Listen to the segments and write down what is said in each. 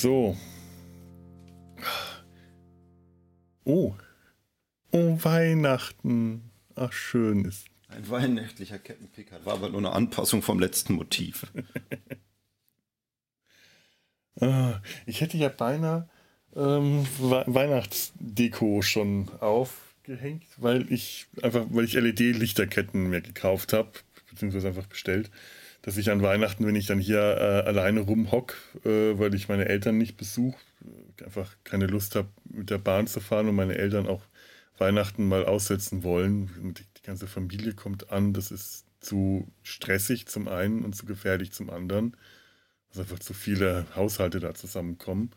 So. Oh. Oh, Weihnachten. Ach, schön ist. Ein weihnachtlicher Kettenpicker. War aber nur eine Anpassung vom letzten Motiv. ah, ich hätte ja beinahe ähm, Weihnachtsdeko schon aufgehängt, weil ich einfach, weil ich LED-Lichterketten mir gekauft habe, beziehungsweise einfach bestellt, dass ich an Weihnachten, wenn ich dann hier äh, alleine rumhock, äh, weil ich meine Eltern nicht besuche, einfach keine Lust habe, mit der Bahn zu fahren und meine Eltern auch Weihnachten mal aussetzen wollen. Die, die ganze Familie kommt an, das ist zu stressig zum einen und zu gefährlich zum anderen, dass einfach zu viele Haushalte da zusammenkommen.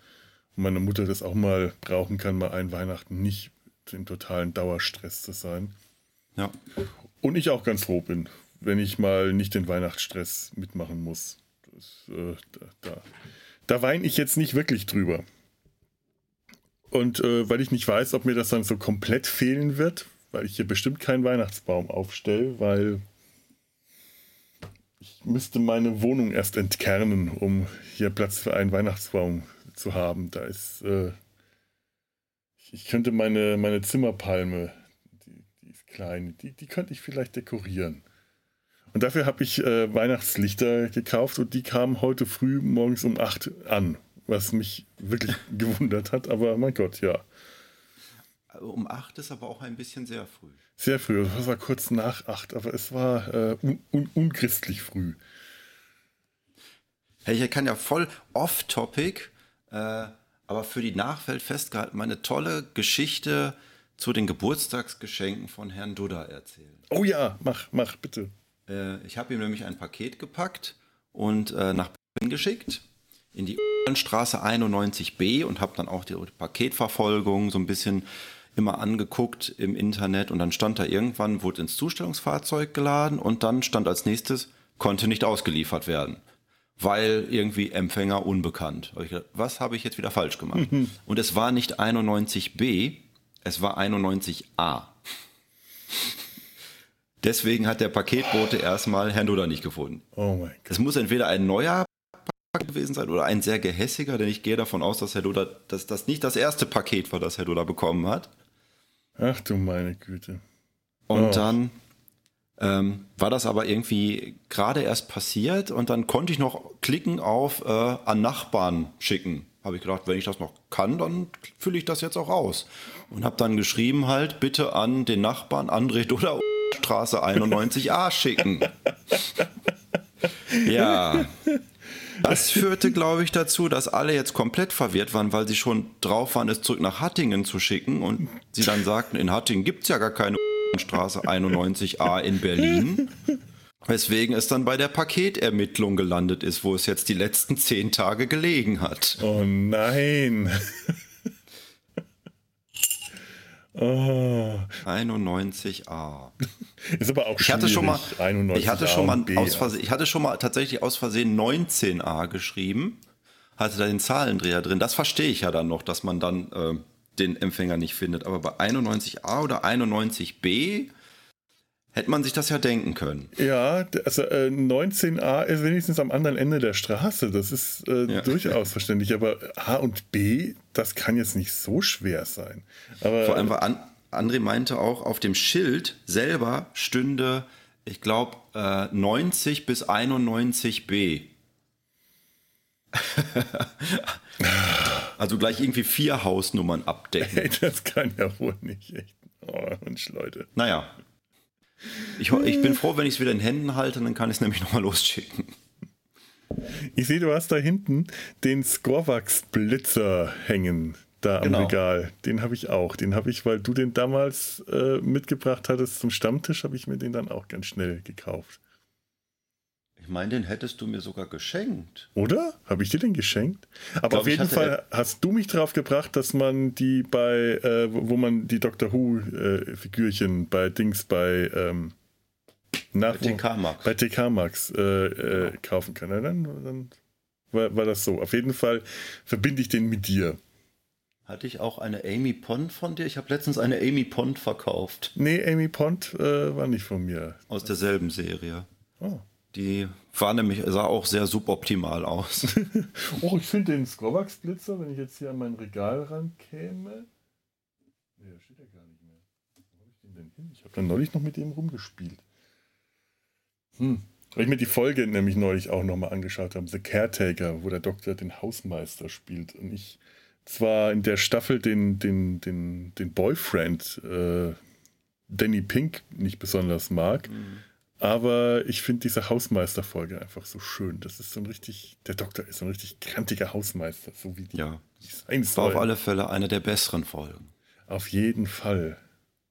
Und meine Mutter das auch mal brauchen kann, mal ein Weihnachten nicht im totalen Dauerstress zu sein. Ja. Und ich auch ganz froh bin, wenn ich mal nicht den Weihnachtsstress mitmachen muss. Das, äh, da, da, da weine ich jetzt nicht wirklich drüber. Und äh, weil ich nicht weiß, ob mir das dann so komplett fehlen wird, weil ich hier bestimmt keinen Weihnachtsbaum aufstelle, weil ich müsste meine Wohnung erst entkernen, um hier Platz für einen Weihnachtsbaum zu haben. Da ist, äh, ich könnte meine, meine Zimmerpalme, die, die ist klein, die, die könnte ich vielleicht dekorieren. Und dafür habe ich äh, Weihnachtslichter gekauft und die kamen heute früh morgens um 8 an, was mich wirklich gewundert hat, aber mein Gott, ja. Um 8 ist aber auch ein bisschen sehr früh. Sehr früh, das war kurz nach 8, aber es war äh, un un unchristlich früh. Hey, ich kann ja voll off-topic, äh, aber für die Nachwelt festgehalten, meine tolle Geschichte zu den Geburtstagsgeschenken von Herrn Dudda erzählen. Oh ja, mach, mach, bitte. Äh, ich habe ihm nämlich ein Paket gepackt und äh, nach Berlin geschickt, in die Straße 91b und habe dann auch die Paketverfolgung so ein bisschen immer angeguckt im Internet und dann stand da irgendwann, wurde ins Zustellungsfahrzeug geladen und dann stand als nächstes, konnte nicht ausgeliefert werden, weil irgendwie Empfänger unbekannt. was habe ich jetzt wieder falsch gemacht? Mhm. Und es war nicht 91b, es war 91a. Deswegen hat der Paketbote erstmal Herrn Duda nicht gefunden. Oh mein Gott. Es muss entweder ein neuer Paket gewesen sein oder ein sehr gehässiger, denn ich gehe davon aus, dass Herr Duda, dass das nicht das erste Paket war, das Herr Duda bekommen hat. Ach du meine Güte. Und oh. dann ähm, war das aber irgendwie gerade erst passiert und dann konnte ich noch klicken auf äh, an Nachbarn schicken. Habe ich gedacht, wenn ich das noch kann, dann fülle ich das jetzt auch aus. Und habe dann geschrieben halt, bitte an den Nachbarn André Duda Straße 91a schicken. Ja. Das führte, glaube ich, dazu, dass alle jetzt komplett verwirrt waren, weil sie schon drauf waren, es zurück nach Hattingen zu schicken und sie dann sagten, in Hattingen gibt es ja gar keine Straße 91a in Berlin. Weswegen es dann bei der Paketermittlung gelandet ist, wo es jetzt die letzten zehn Tage gelegen hat. Oh nein. Oh. 91a. Ist aber auch ich hatte schon mal, ich hatte schon mal aus Versehen, ich hatte schon mal tatsächlich aus Versehen 19a geschrieben, hatte da den Zahlendreher drin. Das verstehe ich ja dann noch, dass man dann äh, den Empfänger nicht findet. Aber bei 91a oder 91b hätte man sich das ja denken können. Ja, also äh, 19a ist wenigstens am anderen Ende der Straße. Das ist äh, ja. durchaus verständlich. Aber A und B, das kann jetzt nicht so schwer sein. Aber, Vor allem, weil An André meinte auch, auf dem Schild selber stünde, ich glaube, äh, 90 bis 91b. also gleich irgendwie vier Hausnummern abdecken. Hey, das kann ja wohl nicht echt. Oh, Mensch, Leute. Naja, ich, ich bin froh, wenn ich es wieder in Händen halte, dann kann ich es nämlich nochmal losschicken. Ich sehe, du hast da hinten den Scorvax-Blitzer hängen, da am genau. Regal. Den habe ich auch. Den habe ich, weil du den damals äh, mitgebracht hattest zum Stammtisch, habe ich mir den dann auch ganz schnell gekauft. Ich meine, den hättest du mir sogar geschenkt. Oder? Habe ich dir den geschenkt? Aber glaub, auf jeden Fall hast du mich drauf gebracht, dass man die bei, äh, wo man die Doctor Who-Figürchen äh, bei Dings bei, ähm, nach, bei TK Max, bei TK Max äh, äh, genau. kaufen kann. Ja, dann, dann war, war, das so. Auf jeden Fall verbinde ich den mit dir. Hatte ich auch eine Amy Pond von dir? Ich habe letztens eine Amy Pond verkauft. Nee, Amy Pond äh, war nicht von mir. Aus derselben Serie. Oh. Die war nämlich, sah auch sehr suboptimal aus. oh, ich finde den Scovax-Blitzer, wenn ich jetzt hier an mein Regal rankäme. Nee, da steht ja gar nicht mehr. Wo habe ich den denn hin? Ich habe dann neulich noch mit dem rumgespielt. Hm. Weil ich mir die Folge nämlich neulich auch nochmal angeschaut habe, The Caretaker, wo der Doktor den Hausmeister spielt. Und ich zwar in der Staffel den, den, den, den Boyfriend äh, Danny Pink nicht besonders mag, mhm. Aber ich finde diese Hausmeister-Folge einfach so schön. Das ist so ein richtig, der Doktor ist so ein richtig krantiger Hausmeister, so wie die ja. soll. War auf alle Fälle eine der besseren Folgen. Auf jeden Fall.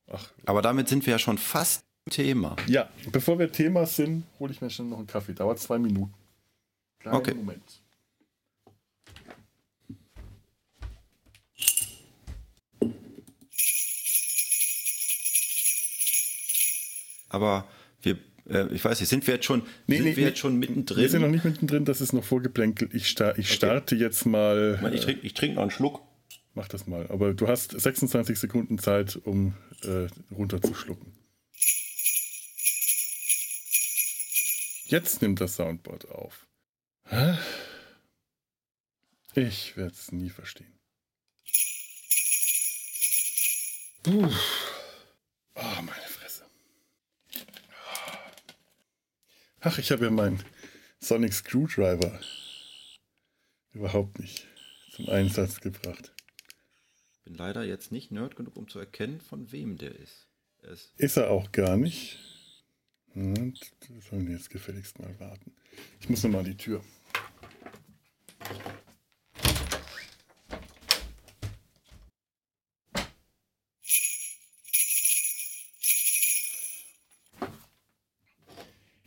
Ach. Aber damit sind wir ja schon fast Thema. Ja, bevor wir Thema sind, hole ich mir schon noch einen Kaffee. Dauert zwei Minuten. Kleinen okay. Moment. Aber äh, ich weiß nicht, sind wir jetzt schon, nee, sind nee, wir nee, jetzt schon mittendrin? Wir sind noch nicht mittendrin, das ist noch vorgeplänkelt. Ich, sta ich okay. starte jetzt mal. Ich, mein, ich trinke trink noch einen Schluck. Mach das mal. Aber du hast 26 Sekunden Zeit, um äh, runterzuschlucken. Jetzt nimmt das Soundboard auf. Ich werde es nie verstehen. Puh. Oh, meine Ach, ich habe ja meinen Sonic Screwdriver überhaupt nicht zum Einsatz gebracht. Bin leider jetzt nicht nerd genug, um zu erkennen, von wem der ist. Er ist, ist er auch gar nicht. Und sollen jetzt gefälligst mal warten. Ich muss nochmal an die Tür.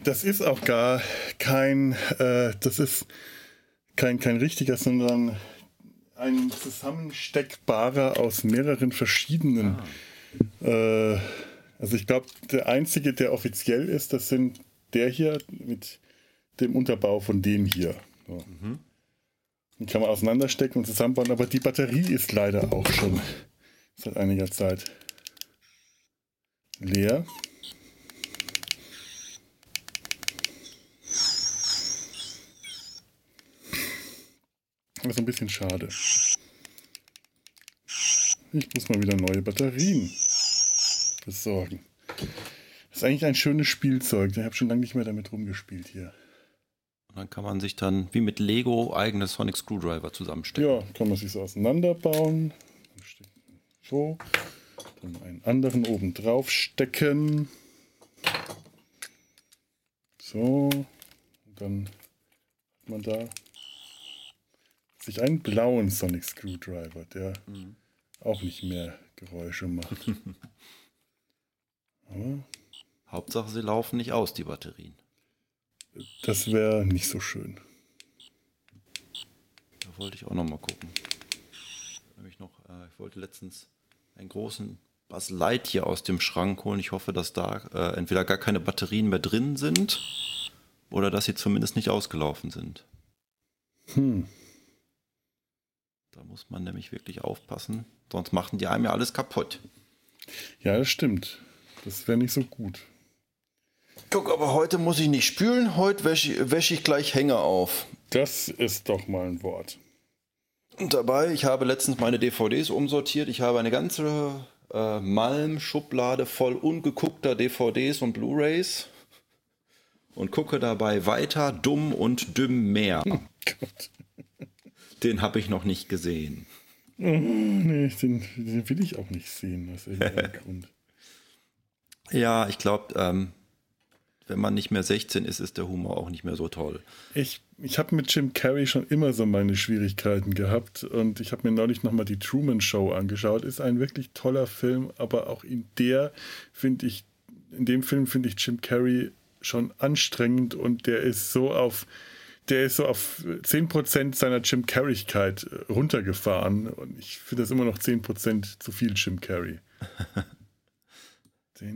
Das ist auch gar kein, äh, das ist kein, kein richtiger, sondern ein zusammensteckbarer aus mehreren verschiedenen ah. äh, also ich glaube, der einzige, der offiziell ist, das sind der hier mit dem Unterbau von dem hier. So. Mhm. Den kann man auseinanderstecken und zusammenbauen, aber die Batterie ist leider auch schon seit einiger Zeit leer. Das ist ein bisschen schade. Ich muss mal wieder neue Batterien besorgen. Das ist eigentlich ein schönes Spielzeug. Ich habe schon lange nicht mehr damit rumgespielt hier. Und dann kann man sich dann wie mit Lego eigene Sonic Screwdriver zusammenstecken. Ja, kann man sich so auseinanderbauen. So. Dann einen anderen oben drauf stecken. So. Und dann hat man da sich einen blauen Sonic Screwdriver, der mhm. auch nicht mehr Geräusche macht. Hm? Hauptsache, sie laufen nicht aus, die Batterien. Das wäre nicht so schön. Da wollte ich auch noch mal gucken. Nämlich noch, äh, ich wollte letztens einen großen Light hier aus dem Schrank holen. Ich hoffe, dass da äh, entweder gar keine Batterien mehr drin sind oder dass sie zumindest nicht ausgelaufen sind. Hm. Da muss man nämlich wirklich aufpassen, sonst machen die einem ja alles kaputt. Ja, das stimmt. Das wäre nicht so gut. Guck, aber heute muss ich nicht spülen, heute wäsche wäsch ich gleich Hänger auf. Das ist doch mal ein Wort. Und dabei, ich habe letztens meine DVDs umsortiert. Ich habe eine ganze äh, Malm-Schublade voll ungeguckter DVDs und Blu-Rays und gucke dabei weiter dumm und dümmer mehr. Oh den habe ich noch nicht gesehen. Oh, nee, den, den, will ich auch nicht sehen, aus irgendeinem Grund. Ja, ich glaube, ähm, wenn man nicht mehr 16 ist, ist der Humor auch nicht mehr so toll. Ich, ich habe mit Jim Carrey schon immer so meine Schwierigkeiten gehabt und ich habe mir neulich nochmal die Truman Show angeschaut. Ist ein wirklich toller Film, aber auch in der finde ich, in dem Film finde ich Jim Carrey schon anstrengend und der ist so auf, der ist so auf 10% seiner Jim Carreyigkeit äh, runtergefahren und ich finde das immer noch 10% zu viel Jim Carrey.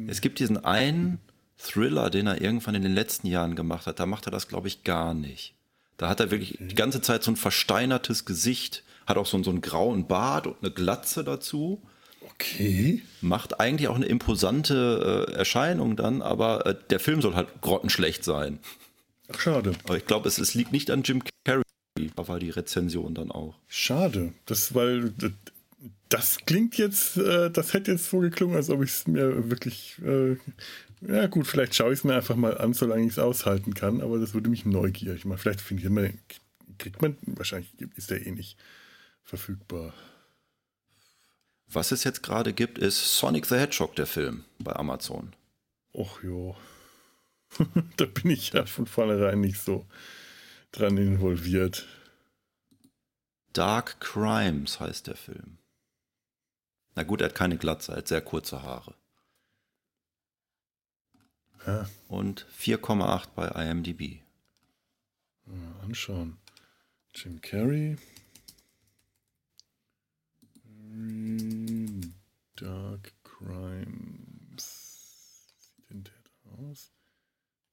Es gibt diesen einen Thriller, den er irgendwann in den letzten Jahren gemacht hat. Da macht er das, glaube ich, gar nicht. Da hat er wirklich okay. die ganze Zeit so ein versteinertes Gesicht, hat auch so, so einen grauen Bart und eine Glatze dazu. Okay. Macht eigentlich auch eine imposante äh, Erscheinung dann, aber äh, der Film soll halt grottenschlecht sein. Ach, schade. Aber ich glaube, es, es liegt nicht an Jim Carrey, da war die Rezension dann auch. Schade. Das, weil das klingt jetzt, äh, das hätte jetzt so geklungen, als ob ich es mir wirklich, äh, ja gut, vielleicht schaue ich es mir einfach mal an, solange ich es aushalten kann, aber das würde mich neugierig machen. Vielleicht finde ich immer, kriegt man, wahrscheinlich ist der eh nicht verfügbar. Was es jetzt gerade gibt, ist Sonic the Hedgehog, der Film bei Amazon. Och jo. da bin ich ja von vornherein nicht so dran involviert. Dark Crimes heißt der Film. Na gut, er hat keine Glatze, er hat sehr kurze Haare. Ja. Und 4,8 bei IMDb. Mal anschauen. Jim Carrey. Dark Crimes. Sieht denn der da aus?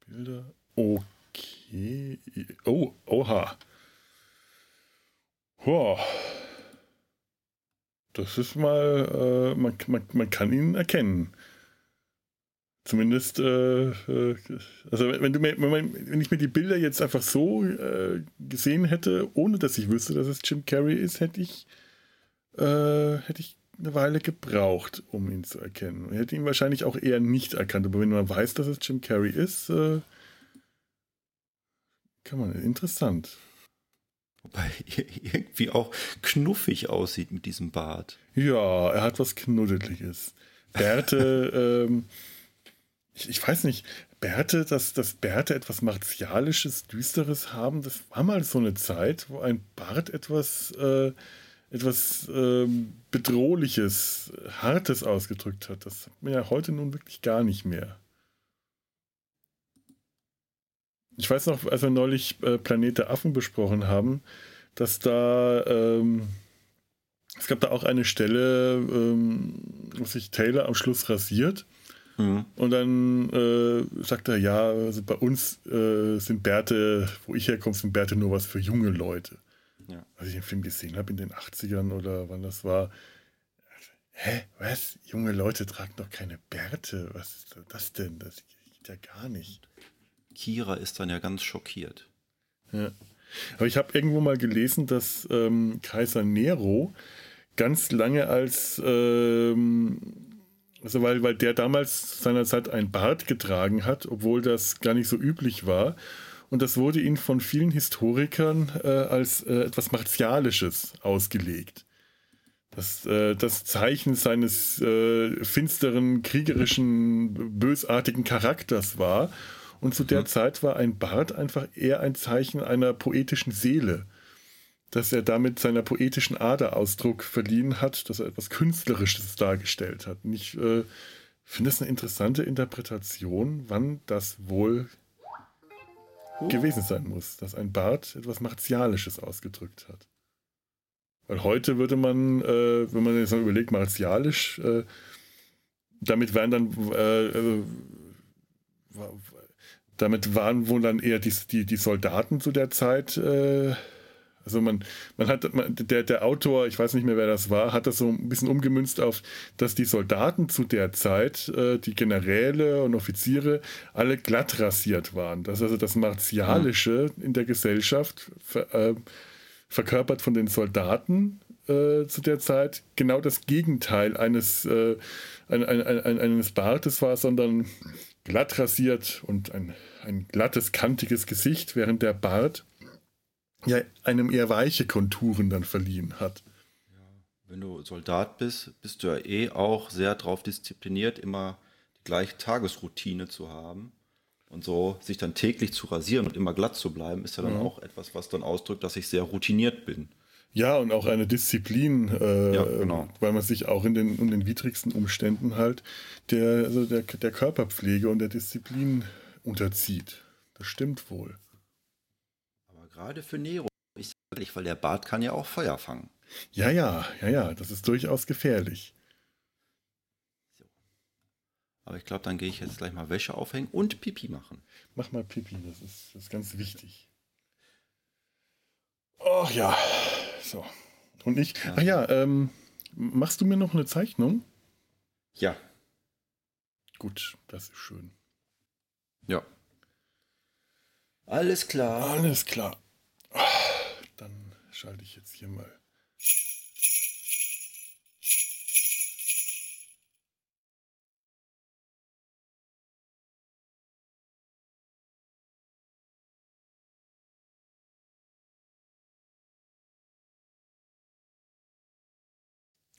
Bilder. Okay. Oh, oha. Boah. Das ist mal, äh, man, man, man kann ihn erkennen. Zumindest, äh, äh, also wenn, du mir, wenn ich mir die Bilder jetzt einfach so äh, gesehen hätte, ohne dass ich wüsste, dass es Jim Carrey ist, hätte ich, äh, hätte ich eine Weile gebraucht, um ihn zu erkennen. Ich hätte ihn wahrscheinlich auch eher nicht erkannt, aber wenn man weiß, dass es Jim Carrey ist, äh, kann man, interessant. Wobei irgendwie auch knuffig aussieht mit diesem Bart. Ja, er hat was Knuddeliges. Bärte, ähm, ich, ich, weiß nicht, Bärte, dass, dass Bärte etwas Martialisches, Düsteres haben, das war mal so eine Zeit, wo ein Bart etwas, äh, etwas äh, Bedrohliches, Hartes ausgedrückt hat. Das hat man ja heute nun wirklich gar nicht mehr. Ich weiß noch, als wir neulich äh, Planet der Affen besprochen haben, dass da ähm, es gab da auch eine Stelle, ähm, wo sich Taylor am Schluss rasiert. Mhm. Und dann äh, sagt er, ja, also bei uns äh, sind Bärte, wo ich herkomme, sind Bärte nur was für junge Leute. Ja. Als ich den Film gesehen habe in den 80ern oder wann das war, hä, was? Junge Leute tragen doch keine Bärte. Was ist das denn? Das geht ja gar nicht. Kira ist dann ja ganz schockiert. Ja. Aber ich habe irgendwo mal gelesen, dass ähm, Kaiser Nero ganz lange als, ähm, also weil, weil der damals seinerzeit ein Bart getragen hat, obwohl das gar nicht so üblich war. Und das wurde ihm von vielen Historikern äh, als äh, etwas Martialisches ausgelegt. Das, äh, das Zeichen seines äh, finsteren, kriegerischen, bösartigen Charakters war. Und zu der mhm. Zeit war ein Bart einfach eher ein Zeichen einer poetischen Seele. Dass er damit seiner poetischen Ader Ausdruck verliehen hat, dass er etwas Künstlerisches dargestellt hat. Und ich äh, finde es eine interessante Interpretation, wann das wohl gewesen sein muss, dass ein Bart etwas Martialisches ausgedrückt hat. Weil heute würde man, äh, wenn man jetzt mal überlegt, martialisch, äh, damit wären dann äh, äh damit waren wohl dann eher die, die, die Soldaten zu der Zeit. Also man, man hat, man, der, der Autor, ich weiß nicht mehr, wer das war, hat das so ein bisschen umgemünzt auf, dass die Soldaten zu der Zeit, äh, die Generäle und Offiziere, alle glatt rasiert waren. Dass also das Martialische in der Gesellschaft ver, äh, verkörpert von den Soldaten äh, zu der Zeit genau das Gegenteil eines, äh, ein, ein, ein, eines Bartes war, sondern glatt rasiert und ein, ein glattes, kantiges Gesicht, während der Bart ja einem eher weiche Konturen dann verliehen hat. Wenn du Soldat bist, bist du ja eh auch sehr darauf diszipliniert, immer die gleiche Tagesroutine zu haben. Und so sich dann täglich zu rasieren und immer glatt zu bleiben, ist ja dann ja. auch etwas, was dann ausdrückt, dass ich sehr routiniert bin. Ja, und auch eine Disziplin, äh, ja, genau. weil man sich auch in den, in den widrigsten Umständen halt der, also der, der Körperpflege und der Disziplin unterzieht. Das stimmt wohl. Gerade für Nero ist gefährlich, weil der Bart kann ja auch Feuer fangen. Ja, ja, ja, ja, das ist durchaus gefährlich. So. Aber ich glaube, dann gehe ich jetzt gleich mal Wäsche aufhängen und Pipi machen. Mach mal Pipi, das ist, das ist ganz wichtig. Ach ja. So. Und ich. Ja. Ach ja, ähm, machst du mir noch eine Zeichnung? Ja. Gut, das ist schön. Ja. Alles klar. Alles klar. Schalte ich jetzt hier mal.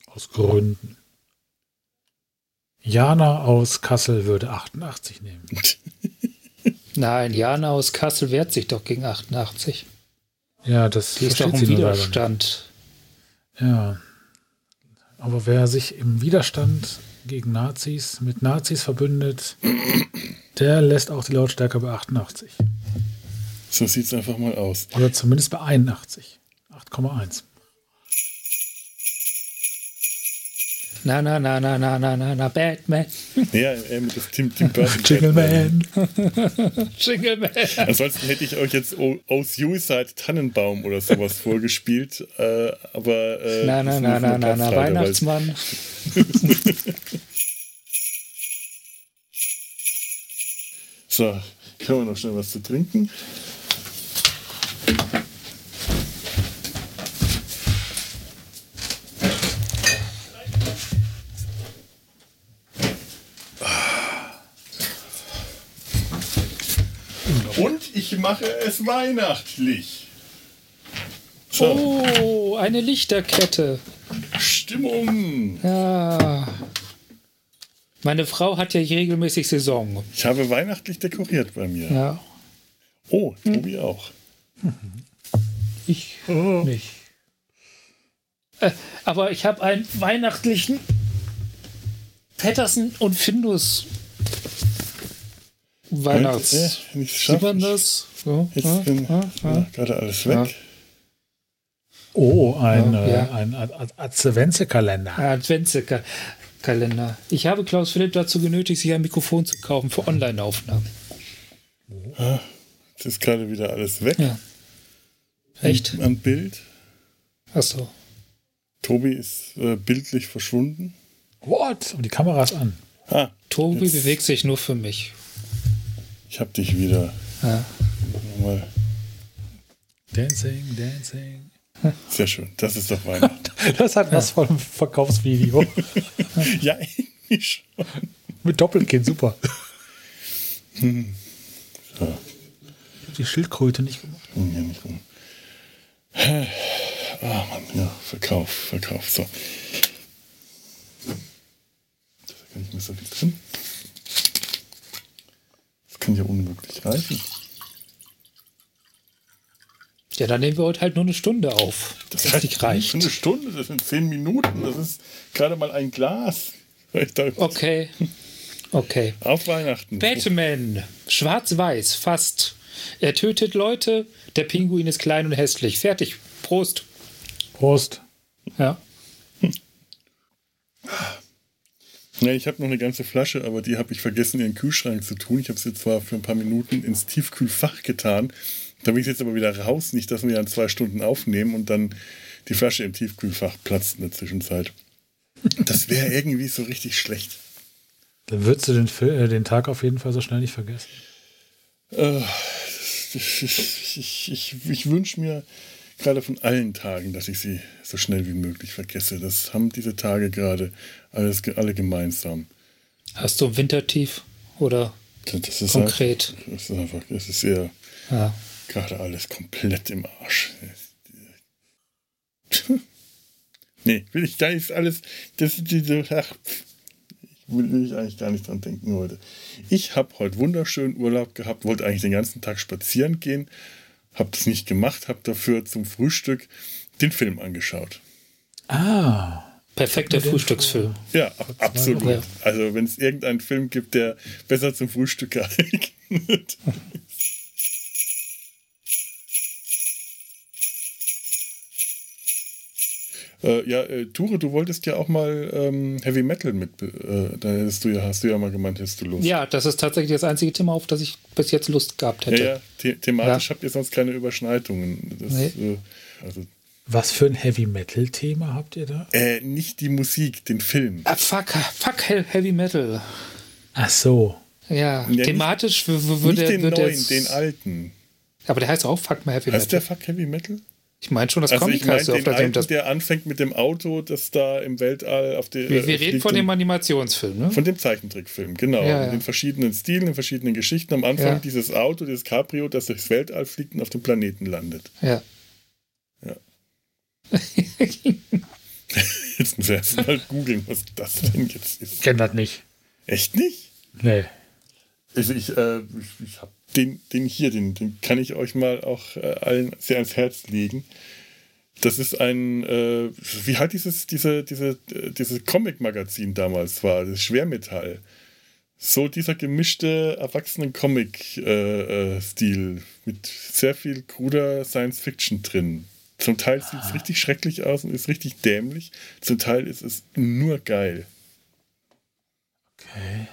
Aus Gründen. Jana aus Kassel würde 88 nehmen. Nein, Jana aus Kassel wehrt sich doch gegen 88. Ja, das Die ist doch leider Widerstand. Ja. Aber wer sich im Widerstand gegen Nazis mit Nazis verbündet, der lässt auch die Lautstärke bei 88. So sieht es einfach mal aus. Oder zumindest bei 81. 8,1. Na, na, na, na, na, na, na, na, Batman. Ja, äh, mit das Tim, Tim Burton. Jingle Man. Jingle Man. Ansonsten hätte ich euch jetzt O- O Suicide Tannenbaum oder sowas vorgespielt, äh, aber. Äh, Na, na, na, na, na, na, Weihnachtsmann. So, können wir noch schnell was zu trinken? Und ich mache es weihnachtlich. So, Oh, eine Lichterkette. Stimmung. Ja. Meine Frau hat ja regelmäßig Saison. Ich habe weihnachtlich dekoriert bei mir. Ja. Oh, Tobi auch. Ich nicht. Äh, aber ich habe einen weihnachtlichen Patterson und Findus Weihnachts. Äh, ich's Sieht man das? So, Jetzt ja, bin ja. ja, gerade alles weg. Oh, ein, Ja, äh, ja. ein Adventskalender. Adventskalender. Ich habe Klaus Philipp dazu genötigt, sich ein Mikrofon zu kaufen für Online-Aufnahmen. Jetzt ist gerade wieder alles weg Ja. Echt? am Bild. Achso. Tobi ist äh, bildlich verschwunden. What? Und die Kamera ist an. Ah, Tobi Jetzt- bewegt sich nur für mich. Ich hab dich wieder. Ja. Mal. Dancing, dancing. Sehr schön. Das ist doch Weihnachten. Das hat was vom Verkaufsvideo. ja, irgendwie schon. Mit Doppelkinn, super. So, Ich hab die Schildkröte nicht gemacht. komm hier nicht rum. Ah, Mann, ja, Verkauf, Verkauf. So. Da ist gar nicht mehr so viel drin. Das kann ja unmöglich reichen. Ja, dann nehmen wir heute halt nur eine Stunde auf. Das, das nicht reicht. Eine Stunde, das sind zehn Minuten. Das ist gerade mal ein Glas. Okay. Okay. Auf Weihnachten. Batman. Schwarz-Weiß. Fast. Er tötet Leute. Der Pinguin ist klein und hässlich. Fertig. Prost. Prost. Ja. Ja, ich habe noch eine ganze Flasche, aber die habe ich vergessen, in den Kühlschrank zu tun. Ich habe sie zwar für ein paar Minuten ins Tiefkühlfach getan. Da will ich jetzt aber wieder raus, nicht, dass wir dann zwei Stunden aufnehmen und dann die Flasche im Tiefkühlfach platzt in der Zwischenzeit. Das wäre irgendwie so richtig schlecht. Dann würdest du den, äh, den Tag auf jeden Fall so schnell nicht vergessen. Äh, ich, ich, ich, ich wünsche mir gerade von allen Tagen, dass ich sie so schnell wie möglich vergesse. Das haben diese Tage gerade alles, alle gemeinsam. Hast du ein Wintertief? Oder Das ist konkret? Einfach, das ist einfach, das ist sehr Ja. gerade alles komplett im Arsch. nee, will ich gar nicht alles. Das sind diese. Ach, will, will ich eigentlich gar nicht dran denken heute. Ich habe heute wunderschönen Urlaub gehabt, wollte eigentlich den ganzen Tag spazieren gehen, habe das nicht gemacht, habe dafür zum Frühstück den Film angeschaut. Ah. Perfekter Frühstücksfilm. Ja, ab, absolut. Also wenn es irgendeinen Film gibt, der besser zum Frühstück geeignet Äh, ja, äh, Ture, du wolltest ja auch mal ähm, Heavy Metal mit, äh, da hättest du ja, hast du ja mal gemeint, hättest du Lust. Ja, das ist tatsächlich das einzige Thema, auf das ich bis jetzt Lust gehabt ja, hätte. ja the thematisch Ja. habt ihr sonst keine Überschneidungen. Das, Nee. äh, also, Was für ein Heavy-Metal-Thema habt ihr da? äh, nicht die Musik, den Film. Ah, fuck, fuck He- Heavy Metal. Ach so. Ja, nicht- thematisch nicht würde den würde neuen, jetzt- den alten. Aber der heißt auch Fuck My Heavy Heißt der Metal. Fuck Heavy Metal? Ich meine schon, das Also Comic ich meine heißt so, auf den alten, das. der anfängt mit dem Auto, das da im Weltall auf der. Wir, wir äh, reden fliegt von dem Animationsfilm, ne? Von dem Zeichentrickfilm, genau. Ja, In ja. den verschiedenen Stilen, in verschiedenen Geschichten. Am Anfang Ja. dieses Auto, dieses Cabrio, das durchs Weltall fliegt und auf dem Planeten landet. Ja. Ja. Jetzt muss er erst mal googeln, was das denn jetzt ist. Kennt das nicht. Echt nicht? Nee. Also ich, äh, ich, ich habe den, den hier, den, den kann ich euch mal auch äh, allen sehr ans Herz legen. Das ist ein, äh, wie halt dieses, diese, diese, äh, dieses Comic-Magazin damals war, das Schwermetall. So dieser gemischte Erwachsenen-Comic-Stil mit sehr viel kruder Science-Fiction drin. Zum Teil sieht es richtig schrecklich aus und ist richtig dämlich. Zum Teil ist es nur geil. Okay.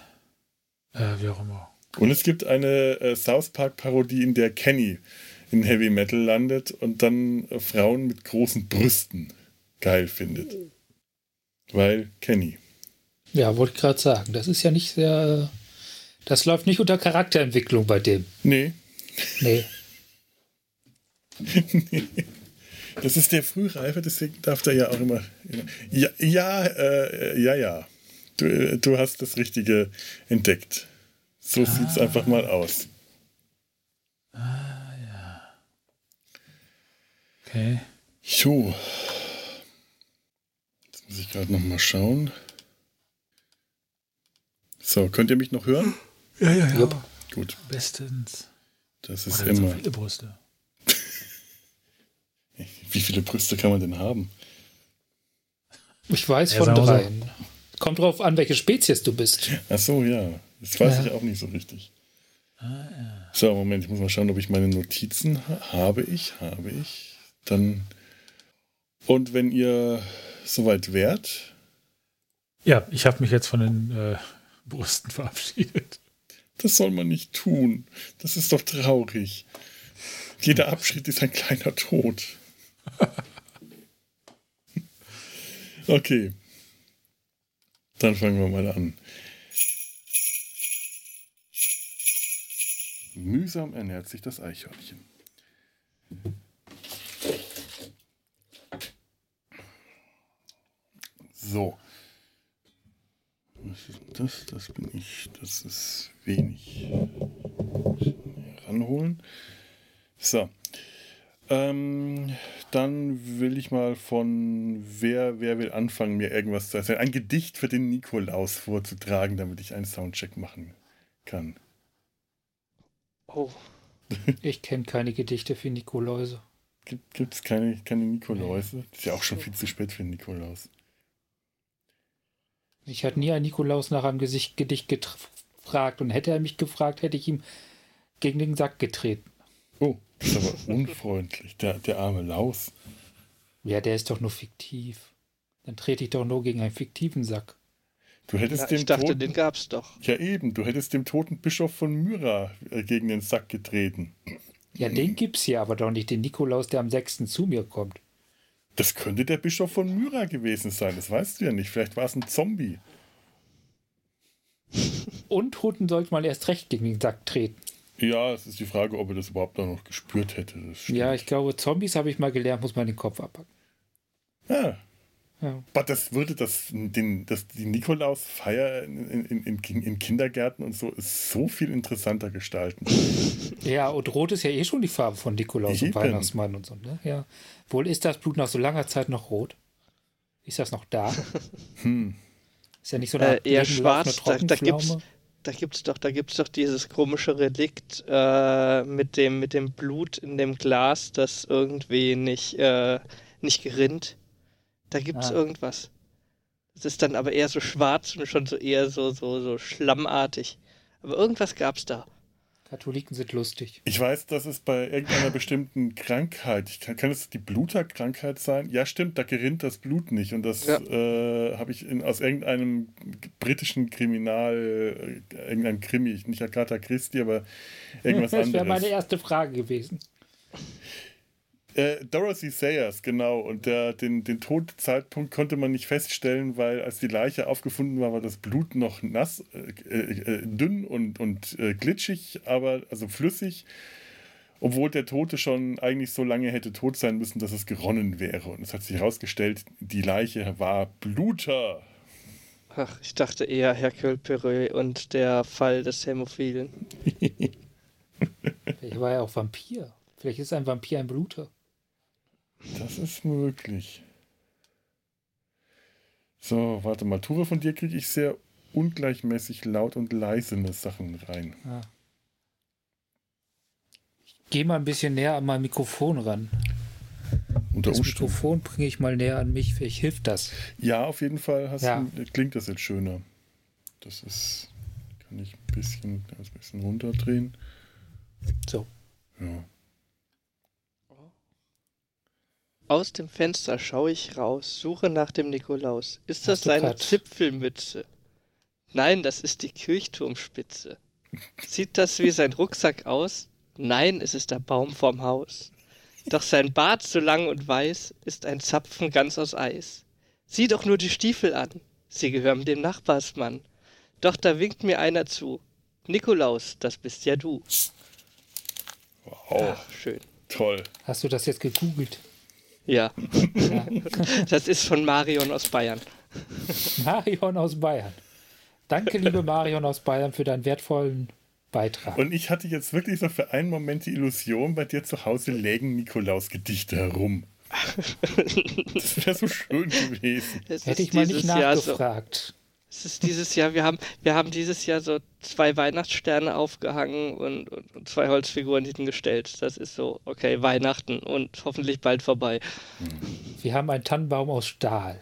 Äh, wie auch immer. Und es gibt eine äh, South Park-Parodie, in der Kenny in Heavy Metal landet und dann äh, Frauen mit großen Brüsten geil findet. Weil Kenny. Ja, wollte ich gerade sagen. Das ist ja nicht sehr. äh, Das läuft nicht unter Charakterentwicklung bei dem. Nee, Nee. das ist der Frühreife, deswegen darf der ja auch immer. Ja, ja, äh, ja, ja. Du, äh, du hast das Richtige entdeckt. So sieht's einfach mal aus. Okay. Jo. Jetzt muss ich gerade noch mal schauen. So, könnt ihr mich noch hören? Ja, ja, ja. Jupp. Gut, Bestens. das Oh, ist hat so immer. viele Brüste. Wie viele Brüste kann man denn haben? Ich weiß Ja, von so. dreien. Kommt drauf an, welche Spezies du bist. Ach so, ja. Das weiß Ja. ich auch nicht so richtig. So, Moment, ich muss mal schauen, ob ich meine Notizen ha habe. Ich, habe ich. Dann. Und wenn ihr soweit wärt, Ja, ich habe mich jetzt von den äh, Brüsten verabschiedet. das soll man nicht tun. Das ist doch traurig. Jeder Abschnitt ist ein kleiner Tod. Okay. Dann fangen wir mal an. Mühsam ernährt sich das Eichhörnchen. So. Was ist das? Das bin ich. Das ist wenig. Ranholen. So. Ähm, dann will ich mal von wer, wer will anfangen, mir irgendwas zu erzählen. Ein Gedicht für den Nikolaus vorzutragen, damit ich einen Soundcheck machen kann. Oh. Ich kenne keine Gedichte für Nikoläuse. Gibt es keine, keine Nikoläuse? Das ist ja auch schon viel zu spät für den Nikolaus. Ich hatte nie einen Nikolaus nach einem Gesicht, Gedicht gefragt und hätte er mich gefragt, hätte ich ihm gegen den Sack getreten. Oh, das ist aber unfreundlich. Der, der arme Laus. Ja, der ist doch nur fiktiv. Dann trete ich doch nur gegen einen fiktiven Sack. Du hättest Ja, dem ich dachte, toten, den gab's doch. Ja, eben. Du hättest dem toten Bischof von Myra äh, gegen den Sack getreten. Ja, den gibt's hier aber doch nicht, den Nikolaus, der am 6. zu mir kommt. Das könnte der Bischof von Myra gewesen sein. Das weißt du ja nicht. Vielleicht war es ein Zombie. Und Hunden sollte man erst recht gegen den Sack treten. Ja, es ist die Frage, ob er das überhaupt noch gespürt hätte. Ja, ich glaube, Zombies habe ich mal gelernt, muss man den Kopf abpacken. Ja. Ja. Aber das würde das, den, das, die Nikolausfeier in, in, in, in Kindergärten und so ist so viel interessanter gestalten. Ja, und Rot ist ja eh schon die Farbe von Nikolaus Eben. und Weihnachtsmann und so, ne? Ja. Wohl ist das Blut nach so langer Zeit noch rot? Ist das noch da? Hm. Ist ja nicht so eine Äh, eher schwarz. Da, da gibt's? Da gibt's doch, da gibt's doch dieses komische Relikt äh, mit dem mit dem Blut in dem Glas, das irgendwie nicht äh, nicht gerinnt. Da gibt's Ah. irgendwas. Das ist dann aber eher so schwarz und schon so eher so so so schlammartig. Aber irgendwas gab's da. Katholiken sind lustig. Ich weiß, dass es bei irgendeiner bestimmten Krankheit, kann, kann es die Bluterkrankheit sein? Ja, stimmt, da gerinnt das Blut nicht. Und das Ja. äh, habe ich in, aus irgendeinem britischen Kriminal, äh, irgendeinem Krimi, nicht Agatha Christie, aber irgendwas das wäre meine anderes. erste Frage gewesen. Äh, Dorothy Sayers, genau. Und der, den, den Todzeitpunkt konnte man nicht feststellen, weil als die Leiche aufgefunden war, war das Blut noch nass, äh, äh, dünn und, und äh, glitschig, aber also flüssig. Obwohl der Tote schon eigentlich so lange hätte tot sein müssen, dass es geronnen wäre. Und es hat sich herausgestellt, die Leiche war Bluter. Ach, ich dachte eher Hercule Perret und der Fall des Hämophilen. Ich war ja auch Vampir. Vielleicht ist ein Vampir ein Bluter. Das ist möglich. So, warte mal. Ture, von dir kriege ich sehr ungleichmäßig laut und leise eine Sachen rein. Ja. Ich gehe mal ein bisschen näher an mein Mikrofon ran. Unter Das Umständen. Mikrofon bringe ich mal näher an mich. Vielleicht hilft das. Ja, auf jeden Fall Ja. du, klingt das jetzt schöner. Das ist. Kann ich ein bisschen, ein bisschen runterdrehen. So. Ja. Aus dem Fenster schaue ich raus, suche nach dem Nikolaus. Ist das seine grad- Zipfelmütze? Nein, das ist die Kirchturmspitze. Sieht das wie sein Rucksack aus? Nein, es ist der Baum vorm Haus. Doch sein Bart so lang und weiß ist ein Zapfen ganz aus Eis. Sieh doch nur die Stiefel an. Sie gehören dem Nachbarsmann. Doch da winkt mir einer zu. Nikolaus, das bist ja du. Wow, Ach, schön. toll. Hast du das jetzt gegoogelt? Ja. das ist von Marion aus Bayern. Marion aus Bayern. Danke, liebe Marion aus Bayern, für deinen wertvollen Beitrag. Und ich hatte jetzt wirklich so für einen Moment die Illusion, bei dir zu Hause lägen Nikolaus-Gedichte herum. Das wäre so schön gewesen. Es Hätte ich mal nicht Jahr so, nachgefragt. Es ist dieses Jahr, wir haben, wir haben dieses Jahr so zwei Weihnachtssterne aufgehangen und, und, und zwei Holzfiguren hingestellt. Das ist so, okay, Weihnachten und hoffentlich bald vorbei. Wir haben einen Tannenbaum aus Stahl.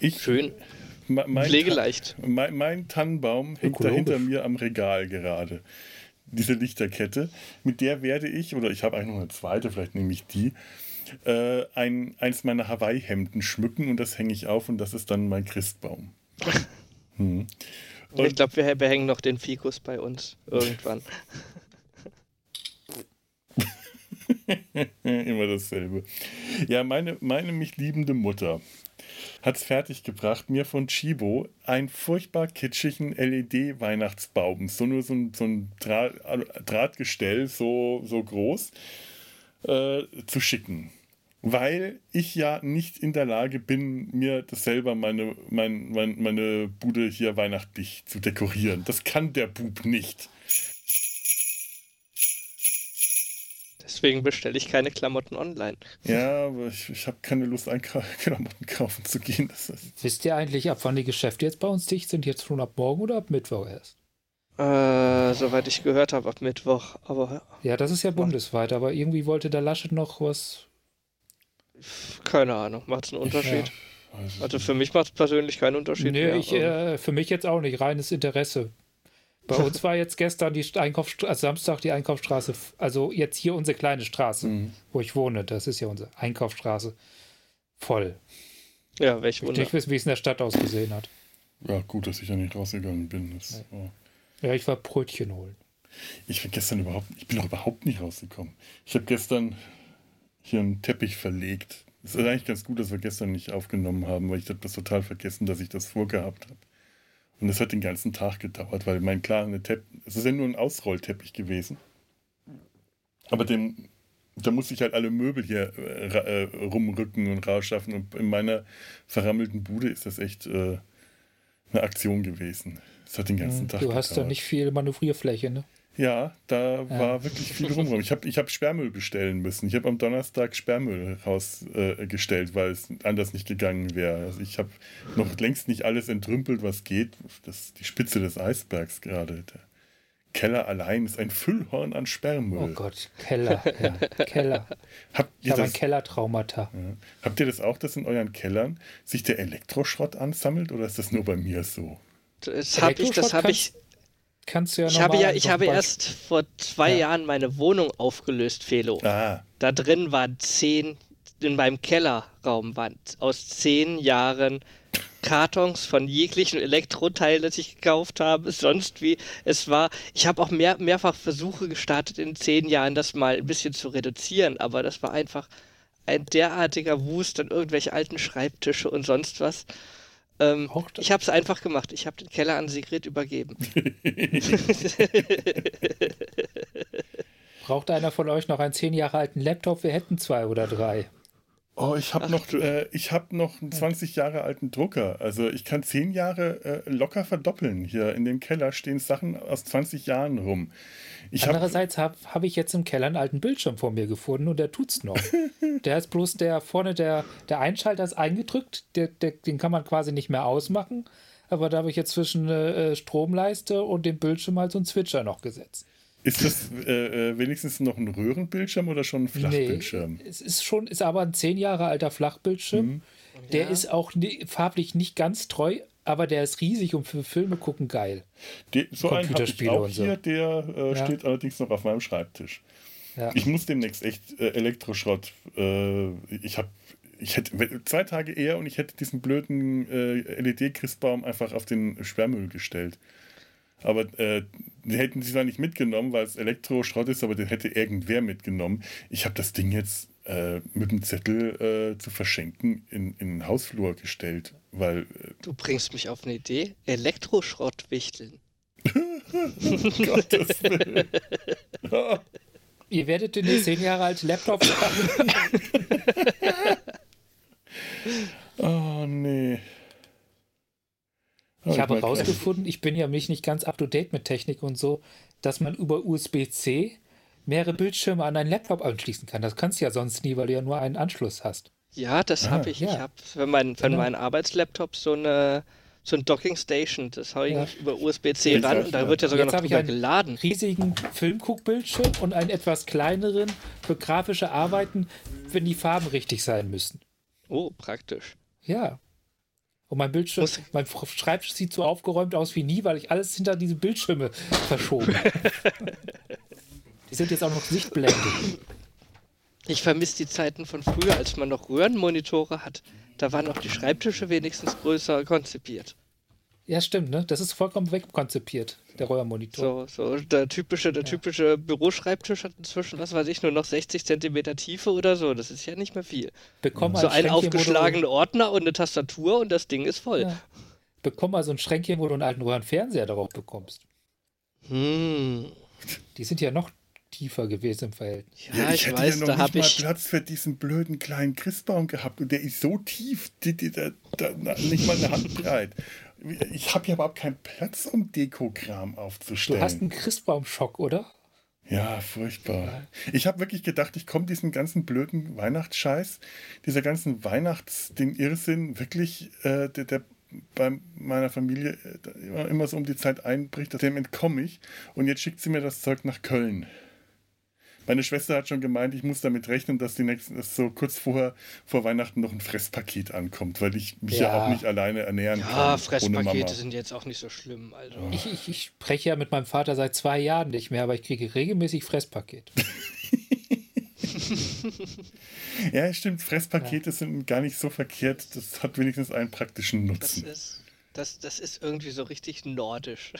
Ich, Schön. me- mein, Pflegeleicht. mein, mein Tannenbaum hängt da hinter mir am Regal gerade. Diese Lichterkette. Mit der werde ich, oder ich habe eigentlich noch eine zweite, vielleicht nehme ich die, äh, ein, eins meiner Hawaii-Hemden schmücken und das hänge ich auf und das ist dann mein Christbaum. Hm. Und ich glaube, wir behängen noch den Fikus bei uns irgendwann. Immer dasselbe. Ja, meine, meine mich liebende Mutter hat es fertiggebracht, mir von Chibo einen furchtbar kitschigen LED-Weihnachtsbaum, so nur so ein, so ein Draht, Drahtgestell, so, so groß, äh, zu schicken. Weil ich ja nicht in der Lage bin, mir das selber meine, mein, mein, meine Bude hier weihnachtlich zu dekorieren. Das kann der Bub nicht. Deswegen bestelle ich keine Klamotten online. Ja, aber ich, ich habe keine Lust, Einkau- Klamotten kaufen zu gehen. Das ist, Wisst ihr eigentlich, ab wann die Geschäfte jetzt bei uns dicht sind? Jetzt schon ab morgen oder ab Mittwoch erst? Äh, soweit ich gehört habe, ab Mittwoch. Aber Ja, das ist ja bundesweit, aber irgendwie wollte der Laschet noch was. keine Ahnung, macht es einen Unterschied? ich Also für mich macht es persönlich keinen Unterschied. Nee, mehr. ich, äh, für mich jetzt auch nicht, reines Interesse. Bei uns war jetzt gestern die Einkaufsstraße, also Samstag die Einkaufsstraße, also jetzt hier unsere kleine Straße, Mhm. wo ich wohne, das ist ja unsere Einkaufsstraße, voll. ja, welch Ich will Wunder. nicht wissen, wie es in der Stadt ausgesehen hat. Ja, gut, dass ich da nicht rausgegangen bin. Das, war- Ja, ich war Brötchen holen. Ich bin gestern überhaupt, ich bin doch überhaupt nicht rausgekommen. Ich habe gestern hier einen Teppich verlegt. Es ist eigentlich ganz gut, dass wir gestern nicht aufgenommen haben, weil ich habe das total vergessen, dass ich das vorgehabt habe. Und das hat den ganzen Tag gedauert, weil mein klar, eine Tepp es ist ja nur ein Ausrollteppich gewesen. Aber dem, da musste ich halt alle Möbel hier äh, äh, rumrücken und rausschaffen. Und in meiner verrammelten Bude ist das echt äh, eine Aktion gewesen. Es hat den ganzen Tag Du hast ja gedauert. nicht viel Manövrierfläche, ne? Ja, da war wirklich viel rumrum. Ich habe ich hab Sperrmüll bestellen müssen. Ich habe am Donnerstag Sperrmüll rausgestellt, äh, weil es anders nicht gegangen wäre. Also ich habe noch längst nicht alles entrümpelt, was geht. Das ist die Spitze des Eisbergs gerade. Der Keller allein ist ein Füllhorn an Oh Sperrmüll. Gott, Keller, ja, Keller. habt, Ich ihr habe ein das, Kellertraumata. ja. habt ihr das auch, dass in euren Kellern sich der Elektroschrott ansammelt oder ist das nur bei mir so? Das habe ich, das habe ich, Kannst du ja ich habe ja, ich habe erst vor zwei Ja. Jahren meine Wohnung aufgelöst, Felo. Ah, Da drin waren zehn, in meinem Kellerraum waren aus zehn Jahren Kartons von jeglichen Elektroteilen, das ich gekauft habe, sonst wie. Es war, ich habe auch mehr, mehrfach Versuche gestartet in zehn Jahren, das mal ein bisschen zu reduzieren, aber das war einfach ein derartiger Wust an irgendwelche alten Schreibtische und sonst was. Ähm, ich habe es einfach gemacht. Ich habe den Keller an Sigrid übergeben. Braucht einer von euch noch einen zehn Jahre alten Laptop? Wir hätten zwei oder drei. Oh, ich habe noch, äh, ich hab noch einen 20 Jahre alten Drucker. Also ich kann 10 Jahre äh, locker verdoppeln. Hier in dem Keller stehen Sachen aus 20 Jahren rum. Ich hab, Andererseits habe hab ich jetzt im Keller einen alten Bildschirm vor mir gefunden und der tut's noch. der ist bloß der vorne, der, der Einschalter ist eingedrückt, der, der, den kann man quasi nicht mehr ausmachen. Aber da habe ich jetzt zwischen äh, Stromleiste und dem Bildschirm halt so einen Switcher noch gesetzt. Ist das äh, äh, wenigstens noch ein Röhrenbildschirm oder schon ein Flachbildschirm? Nee, es ist schon, ist aber ein zehn Jahre alter Flachbildschirm. Der ist auch ni- farblich nicht ganz treu, aber der ist riesig und für Filme gucken geil. Die, so einen habe ich auch und so. hier, der äh, Ja. steht allerdings noch auf meinem Schreibtisch. Ja. Ich muss demnächst echt äh, Elektroschrott. Äh, ich habe, ich hätte zwei Tage eher und ich hätte diesen blöden äh, LED-Christbaum einfach auf den Sperrmüll gestellt. Aber äh, den hätten sie zwar nicht mitgenommen, weil es Elektroschrott ist, aber den hätte irgendwer mitgenommen. Ich habe das Ding jetzt äh, mit dem Zettel äh, zu verschenken in, in den Hausflur gestellt, weil äh, Du bringst mich auf eine Idee. Elektroschrott wichteln. Gottes Willen. Ihr werdet den zehn Jahre alten Laptop haben. Oh nee. Ich habe herausgefunden, ich bin ja mich nicht ganz up to date mit Technik und so, dass man über USB-C mehrere Bildschirme an einen Laptop anschließen kann. Das kannst du ja sonst nie, weil du ja nur einen Anschluss hast. Ja, das Ah, habe ich. Ich ja. habe für, mein, für Genau. meinen Arbeitslaptop so eine so ein Docking Station. Das habe ich Ja. über USB-C ran und da ich- wird ja sogar Jetzt noch habe ich drüber einen geladen. riesigen Filmguckbildschirm und einen etwas kleineren für grafische Arbeiten, wenn die Farben richtig sein müssen. Oh, praktisch. Ja. Und mein Bildschirm, Muss- mein Schreibtisch sieht so aufgeräumt aus wie nie, weil ich alles hinter diese Bildschirme verschoben habe. Die sind jetzt auch noch sichtblendig. Ich vermisse die Zeiten von früher, als man noch Röhrenmonitore hat. Da waren auch die Schreibtische wenigstens größer konzipiert. Ja, stimmt, ne? Das ist vollkommen wegkonzipiert, der Röhrenmonitor. So, so der typische, der typische Büroschreibtisch hat inzwischen, was weiß ich, nur noch 60 Zentimeter Tiefe oder so. Das ist ja nicht mehr viel. Bekomm So mal ein aufgeschlagenen Ordner und eine Tastatur und das Ding ist voll. Ja. Bekomm mal so ein Schränkchen, wo du einen alten Röhrenfernseher darauf bekommst. Hm. Die sind ja noch tiefer gewesen im Verhältnis. Ja, ich, hätte weiß, ja noch da nicht habe mal ich. Platz für diesen blöden kleinen Christbaum gehabt und der ist so tief, die, die, da, da, nicht mal eine Hand breit. Ich habe ja überhaupt keinen Platz, um Dekokram Du aufzustellen. hast einen Christbaumschock, oder? Ja, furchtbar. Ich habe wirklich gedacht, ich komme diesen ganzen blöden Weihnachtsscheiß, dieser ganzen Weihnachts, den Irrsinn, wirklich, äh, der, der bei meiner Familie äh, immer so um die Zeit einbricht, dem entkomme ich. Und jetzt schickt sie mir das Zeug nach Köln. Meine Schwester hat schon gemeint, ich muss damit rechnen, dass die nächsten, dass so kurz vorher vor Weihnachten noch ein Fresspaket ankommt, weil ich mich ja, Ja. auch nicht alleine ernähren kann. Ja, Fresspakete sind jetzt auch nicht so schlimm. Also. Ich, ich, ich spreche ja mit meinem Vater seit zwei Jahren nicht mehr, aber ich kriege regelmäßig Fresspaket. Ja, stimmt, Fresspakete sind gar nicht so verkehrt. Das hat wenigstens einen praktischen Das Nutzen. ist, das, das ist irgendwie so richtig nordisch.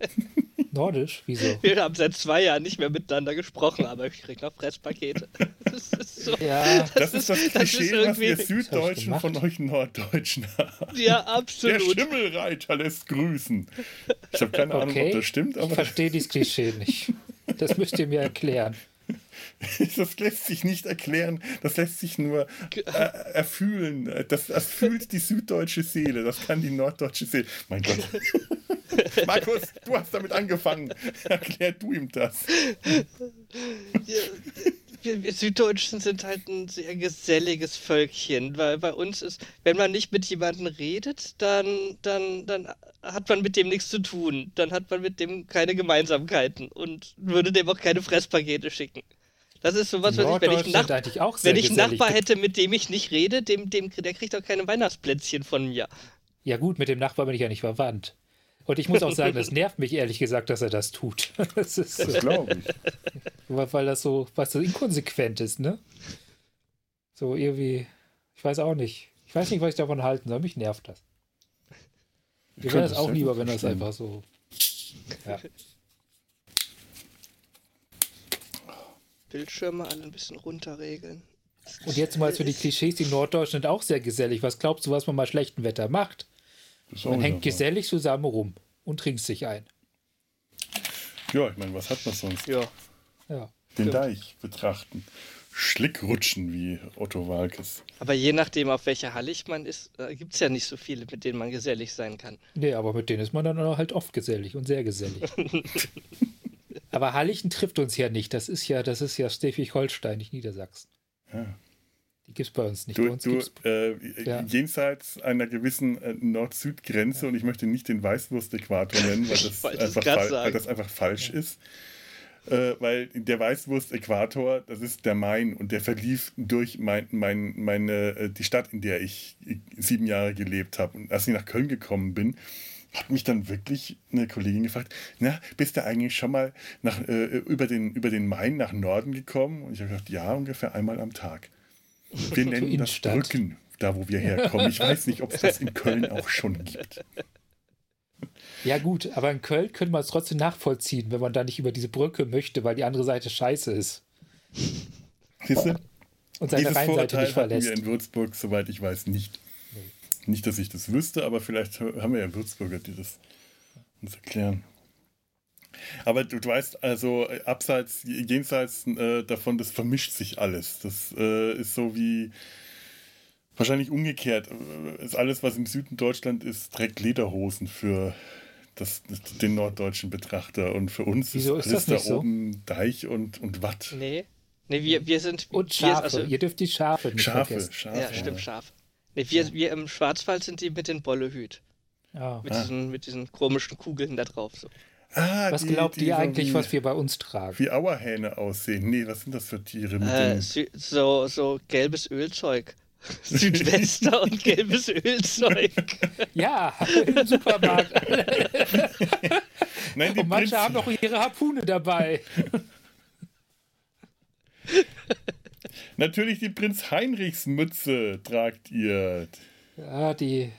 Nordisch? Wieso? Wir haben seit zwei Jahren nicht mehr miteinander gesprochen, aber ich krieg noch Fresspakete. Das ist so. Ja, Das ist das Klischee, was wir irgendwie- Süddeutschen gemacht. von euch Norddeutschen haben. Ja, Der absolut. Schimmelreiter lässt grüßen. Ich habe keine Ahnung, ob okay. das stimmt, Ich aber verstehe dieses Klischee nicht. Das müsst ihr mir erklären. das lässt sich nicht erklären. Das lässt sich nur äh, erfühlen. Das, fühlt die süddeutsche Seele. Das kann die norddeutsche Seele. Mein Gott. Markus, du hast damit angefangen. Erklär du ihm das. Wir, wir, wir Süddeutschen sind halt ein sehr geselliges Völkchen, weil bei uns ist, wenn man nicht mit jemandem redet, dann, dann, dann hat man mit dem nichts zu tun. Dann hat man mit dem keine Gemeinsamkeiten und würde dem auch keine Fresspakete schicken. Das ist sowas, was ich, wenn ich, Nach eigentlich auch wenn ich einen. Nachbar hätte, mit dem ich nicht rede, dem, dem, der kriegt auch keine Weihnachtsplätzchen von mir. Ja gut, mit dem Nachbar bin ich ja nicht verwandt. Und ich muss auch sagen, das nervt mich ehrlich gesagt, dass er das tut. Das ist so, glaube ich. weil weil das so, was so inkonsequent ist, ne? So irgendwie, ich weiß auch nicht. Ich weiß nicht, was ich davon halten soll. Mich nervt das. Mir wäre das auch lieber, wenn das einfach so. Ja. Bildschirme alle ein bisschen runterregeln. Und jetzt mal für die Klischees, die Norddeutschen sind auch sehr gesellig. Was glaubst du, was man bei schlechtem Wetter macht? Man hängt gesellig zusammen rum und trinkt sich ein. Ja, ich meine, was hat man sonst? Ja. Ja. den Stimmt. Deich betrachten. Schlickrutschen, wie Otto Walkes. Aber je nachdem, auf welcher Hallig man ist, äh, gibt es ja nicht so viele, mit denen man gesellig sein kann. Nee, aber mit denen ist man dann auch halt oft gesellig und sehr gesellig. aber Hallichen trifft uns ja nicht. Das ist ja, das ist ja Schleswig-Holstein, nicht Niedersachsen. Ja. Die gibt es bei uns nicht. Du, bei uns du gibt's äh, Ja. jenseits einer gewissen äh, Nord-Süd-Grenze, und ich möchte nicht den Weißwurst-Äquator nennen, weil das, einfach, weil das einfach falsch ist. Äh, weil der Weißwurst-Äquator, das ist der Main und der verlief durch mein, mein, meine, äh, die Stadt, in der ich äh, sieben Jahre gelebt habe. Und als ich nach Köln gekommen bin, hat mich dann wirklich eine Kollegin gefragt, na, bist du eigentlich schon mal nach, äh, über, den, über den Main nach Norden gekommen? Und ich habe gesagt, ja, ungefähr einmal am Tag. Wir nennen das Innenstadt. Brücken, da wo wir herkommen. Ich weiß nicht, ob es das in Köln auch schon gibt. Ja, gut, aber in Köln könnte man es trotzdem nachvollziehen, wenn man da nicht über diese Brücke möchte, weil die andere Seite scheiße ist Siehst du? und seine Dieses Rheinseite Vorurteil nicht hatten wir verlässt. in Würzburg, soweit ich weiß, nicht. Nicht, dass ich das wüsste, aber vielleicht haben wir ja Würzburger, die das uns erklären. Aber du, du weißt, also äh, abseits, jenseits äh, davon, das vermischt sich alles. Das äh, ist so wie wahrscheinlich umgekehrt. Äh, Ist alles, was im Süden Deutschland ist, trägt Lederhosen für das, den norddeutschen Betrachter. Und für uns Wieso ist ist alles das nicht da so? oben Deich und, und Watt. Nee. Nee, wir, wir sind. Und wir, Schafe. also, Ihr dürft die Schafe nicht Schafe, vergessen. Schafe. ja, stimmt, Schaf. Nee, wir, wir im Schwarzwald sind die mit den Bollehüt. Ja. Mit, Ah. diesen, mit diesen komischen Kugeln da drauf. So. Ah, Was die- glaubt die ihr eigentlich, wie- was wir bei uns tragen? wie Auerhähne aussehen. Nee, was sind das für Tiere? Mit Äh, so, so gelbes Ölzeug. Südwester und gelbes Ölzeug. Ja, im Supermarkt. Nein, die Und manche Prinz- haben noch ihre Harpune dabei. Natürlich die Prinz Heinrichs Mütze tragt ihr. Ja, die.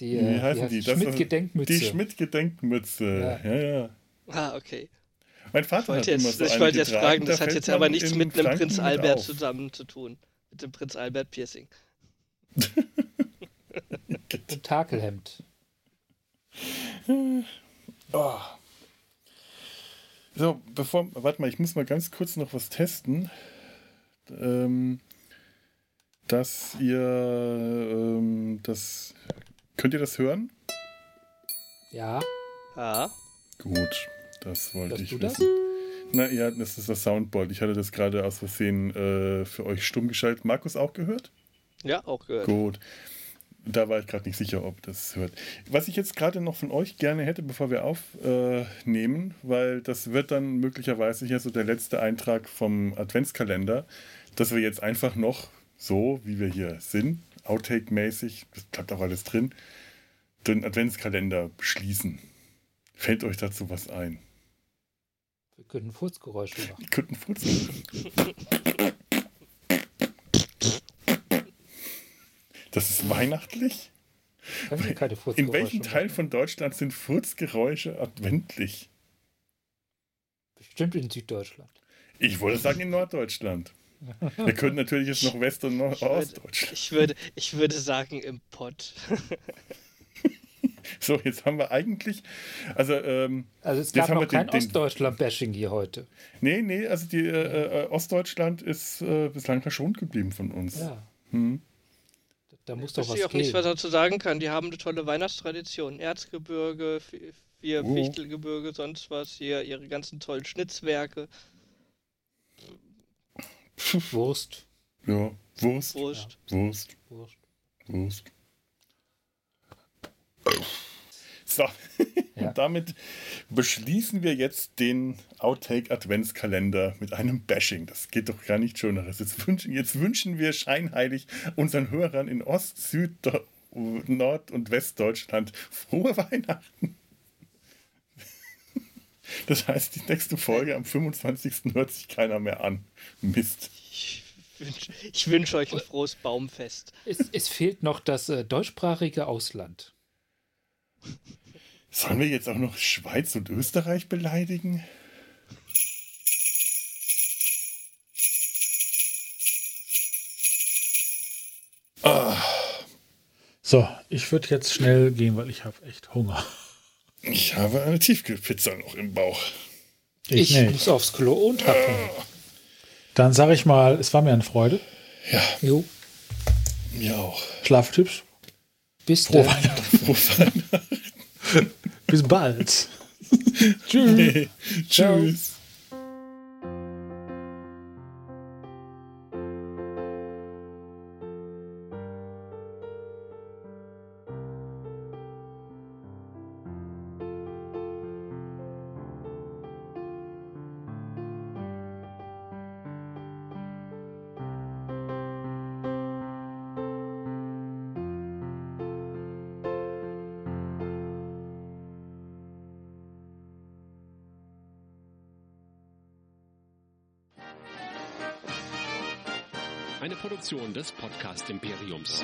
Die, Wie äh, heißen die? Ist- Schmidt-Gedenkmütze. Die Schmidt-Gedenkmütze. Ja. ja, Ah, okay. Mein Ich Vater hat wollte immer jetzt, so ich wollte jetzt fragen, da das hat jetzt aber nichts mit einem Prinz Albert auf. zusammen zu tun. Mit dem Prinz Albert Piercing. Tentakelhemd. Oh. So, bevor, warte mal, ich muss mal ganz kurz noch was testen. Ähm, dass ihr ähm, das. Könnt ihr das hören? Ja, Ja. Gut, das wollte Hörst ich du das? wissen. Na ja, das ist das Soundboard. Ich hatte das gerade aus Versehen äh, für euch stumm geschaltet. Markus auch gehört? Ja, auch gehört. Gut. Da war ich gerade nicht sicher, ob das hört. Was ich jetzt gerade noch von euch gerne hätte, bevor wir aufnehmen, weil das wird dann möglicherweise hier so der letzte Eintrag vom Adventskalender, dass wir jetzt einfach noch so, wie wir hier sind, Outtake-mäßig, das bleibt auch alles drin, den Adventskalender schließen. Fällt euch dazu was ein? wir können Furzgeräusche machen. Die könnten furzen. Das ist weihnachtlich? In welchem Teil von Deutschland sind Furzgeräusche adventlich? Bestimmt in Süddeutschland. Ich wollte sagen in Norddeutschland. Wir können natürlich jetzt noch West- und Nord würde- Ostdeutschland. Ich würde, ich würde sagen im Pott. So, jetzt haben wir eigentlich, also, ähm, Also es Jetzt gab haben noch kein Ostdeutschland-Bashing hier heute. nee, nee, also die äh, äh, Ostdeutschland ist äh, bislang verschont geblieben von uns. Ja, Hm. Da muss Ich doch weiß was ich auch nicht, was gehen. dazu sagen kann. Die haben eine tolle Weihnachtstradition. Erzgebirge, vi- vier Oh. Fichtelgebirge, sonst was. Hier ihre ganzen tollen Schnitzwerke, Wurst. Ja, Wurst, Wurst. Wurst, Wurst. Wurst. So, Ja. und damit beschließen wir jetzt den Outtake Adventskalender mit einem Bashing. Das geht doch gar nicht schöneres. Jetzt wünschen, jetzt wünschen wir scheinheilig unseren Hörern in Ost, Süd, Do- Nord- und Westdeutschland frohe Weihnachten. Das heißt, die nächste Folge am 25. hört sich keiner mehr an. Mist. Ich wünsche ich wünsch euch ein frohes Baumfest. Es, es fehlt noch das äh, deutschsprachige Ausland. Sollen wir jetzt auch noch Schweiz und Österreich beleidigen? So, ich würde jetzt schnell gehen, weil ich habe echt Hunger. Ich habe eine Tiefkühlpizza noch im Bauch. Ich, nicht. muss aufs Klo und hacken. Dann sage ich mal, es war mir eine Freude. Jo, Mir auch. Schlaftipps. bis Frohe dann. Weihnachten. Bis bald. Tschüss. Tschüss. Des Podcast Imperiums.